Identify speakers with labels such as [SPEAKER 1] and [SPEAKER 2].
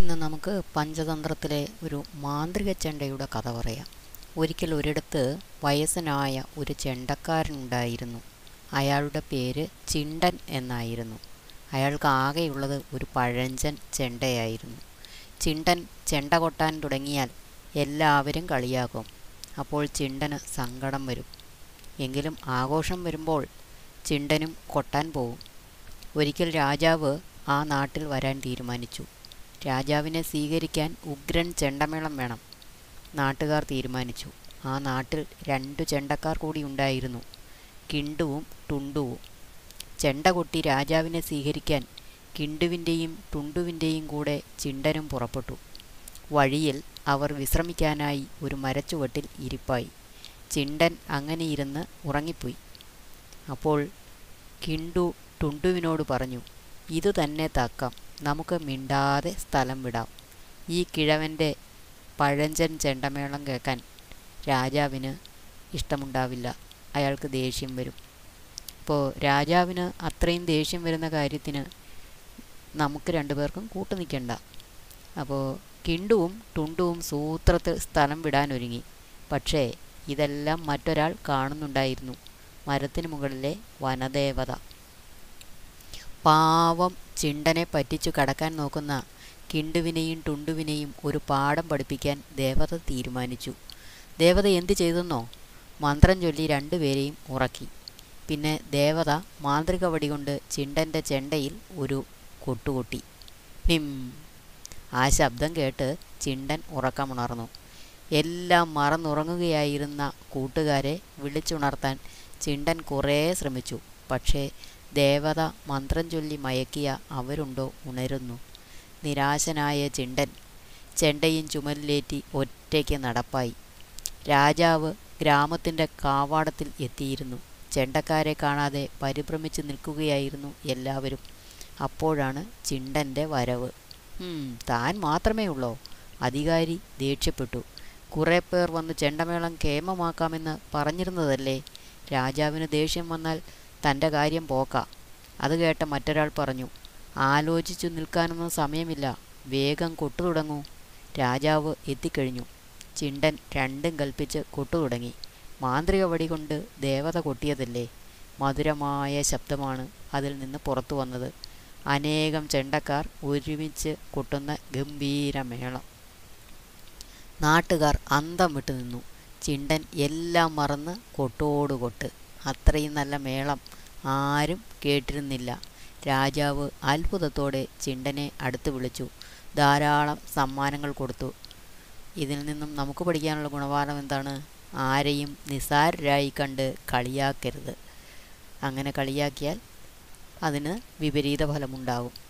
[SPEAKER 1] ഇന്ന് നമുക്ക് പഞ്ചതന്ത്രത്തിലെ ഒരു മാന്ത്രിക ചെണ്ടയുടെ കഥ പറയാം. ഒരിക്കൽ ഒരിടത്ത് വയസ്സനായ ഒരു ചെണ്ടക്കാരനുണ്ടായിരുന്നു അയാളുടെ പേര് ചിണ്ടൻ എന്നായിരുന്നു. അയാൾക്ക് ആകെയുള്ളത് ഒരു പഴഞ്ചൻ ചെണ്ടയായിരുന്നു. ചിണ്ടൻ ചെണ്ട കൊട്ടാൻ തുടങ്ങിയാൽ എല്ലാവരും കളിയാക്കും അപ്പോൾ ചിണ്ടന് സങ്കടം വരും. എങ്കിലും ആഘോഷം വരുമ്പോൾ ചിണ്ടനും കൊട്ടാൻ പോകും ഒരിക്കൽ രാജാവ് ആ നാട്ടിൽ വരാൻ തീരുമാനിച്ചു. രാജാവിനെ സ്വീകരിക്കാൻ ഉഗ്രൻ ചെണ്ടമേളം വേണം. നാട്ടുകാർ തീരുമാനിച്ചു. ആ നാട്ടിൽ രണ്ടു ചെണ്ടക്കാർ കൂടി ഉണ്ടായിരുന്നു. കിണ്ടുവും ടുണ്ടുവും. ചെണ്ട കൊട്ടി രാജാവിനെ സ്വീകരിക്കാൻ കിണ്ടുവിന്റെയും ടുണ്ടുവിന്റെയും കൂടെ ചിണ്ടനും പുറപ്പെട്ടു. വഴിയിൽ അവർ വിശ്രമിക്കാനായി ഒരു മരച്ചുവട്ടിൽ ഇരിപ്പായി. ചിണ്ടൻ അങ്ങനെ ഇരുന്ന് ഉറങ്ങിപ്പോയി. അപ്പോൾ കിണ്ടു ടുണ്ടുവിനോട് പറഞ്ഞു ഇതുതന്നെ തന്നെ തക്കം. നമുക്ക് മിണ്ടാതെ സ്ഥലം വിടാം. ഈ കിഴവന്റെ പഴഞ്ചൻ ചെണ്ടമേളം കേൾക്കാൻ രാജാവിന് ഇഷ്ടമുണ്ടാവില്ല. അയാൾക്ക് ദേഷ്യം വരും. അപ്പോൾ രാജാവിന് അത്രയും ദേഷ്യം വരുന്ന കാര്യത്തിന് നമുക്ക് രണ്ടുപേർക്കും കൂട്ടു നിൽക്കണ്ട. അപ്പോൾ കിണ്ടുവും ടുണ്ടുവും സൂത്രത്തിൽ സ്ഥലം വിടാനൊരുങ്ങി. പക്ഷേ ഇതെല്ലാം മറ്റൊരാൾ കാണുന്നുണ്ടായിരുന്നു. മരത്തിന് മുകളിലെ വനദേവത. പാവം ചിണ്ടനെ പറ്റിച്ചു കടക്കാൻ നോക്കുന്ന കിണ്ടുവിനെയും ടുണ്ടുവിനെയും ഒരു പാഠം പഠിപ്പിക്കാൻ ദേവത തീരുമാനിച്ചു. ദേവത എന്തു ചെയ്തെന്നോ? മന്ത്രം ചൊല്ലി രണ്ടുപേരെയും ഉറക്കി. പിന്നെ ദേവത മാന്ത്രിക വടി കൊണ്ട് ചിണ്ടന്റെ ചെണ്ടയിൽ ഒരു കൊട്ടുകൊട്ടി. നിം ആ ശബ്ദം കേട്ട് ചിണ്ടൻ ഉറക്കമുണർന്നു. എല്ലാം മറന്നുറങ്ങുകയായിരുന്ന കൂട്ടുകാരെ വിളിച്ചുണർത്താൻ ചിണ്ടൻ കുറേ ശ്രമിച്ചു. പക്ഷേ ദേവത മന്ത്രം ചൊല്ലി മയക്കിയ അവരുണ്ടോ ഉണരുന്നു. നിരാശനായ ചിണ്ടൻ ചെണ്ടയും ചുമലിലേറ്റി ഒറ്റയ്ക്ക് നടപ്പായി. രാജാവ് ഗ്രാമത്തിന്റെ കാവാടത്തിൽ എത്തിയിരുന്നു. ചെണ്ടക്കാരെ കാണാതെ പരിഭ്രമിച്ച് നിൽക്കുകയായിരുന്നു എല്ലാവരും. അപ്പോഴാണ് ചിണ്ടന്റെ വരവ്. താൻ മാത്രമേ ഉള്ളോ അധികാരി ദേഷ്യപ്പെട്ടു. കുറേ പേർ വന്ന് ചെണ്ടമേളം കേമമാക്കാമെന്ന് പറഞ്ഞിരുന്നതല്ലേ? രാജാവിന് ദേഷ്യം വന്നാൽ തന്റെ കാര്യം പോക്ക. അത് കേട്ട മറ്റൊരാൾ പറഞ്ഞു ആലോചിച്ചു നിൽക്കാനൊന്നും സമയമില്ല. വേഗം കൊട്ടു തുടങ്ങൂ. രാജാവ് എത്തിക്കഴിഞ്ഞു. ചിണ്ടൻ രണ്ടും കൽപ്പിച്ച് കൊട്ടു തുടങ്ങി. മാന്ത്രിക വടി കൊണ്ട് ദേവത കൊട്ടിയതല്ലേ? മധുരമായ ശബ്ദമാണ് അതിൽ നിന്ന് പുറത്തു വന്നത്. അനേകം ചെണ്ടക്കാർ ഒരുമിച്ച് കൊട്ടുന്ന ഗംഭീരമേളം നാട്ടുകാർ അന്തം വിട്ടു നിന്നു ചിണ്ടൻ എല്ലാം മറന്ന് കൊട്ടോട് കൊട്ട്. അത്രയും നല്ല മേളം ആരും കേട്ടിരുന്നില്ല. രാജാവ് അത്ഭുതത്തോടെ ചിണ്ടനെ അടുത്ത് വിളിച്ചു. ധാരാളം സമ്മാനങ്ങൾ കൊടുത്തു. ഇതിൽ നിന്നും നമുക്ക് പഠിക്കാനുള്ള ഗുണപാഠം എന്താണ്? ആരെയും നിസാരരായി കണ്ട് കളിയാക്കരുത്. അങ്ങനെ കളിയാക്കിയാൽ അതിന് വിപരീത ഫലമുണ്ടാകും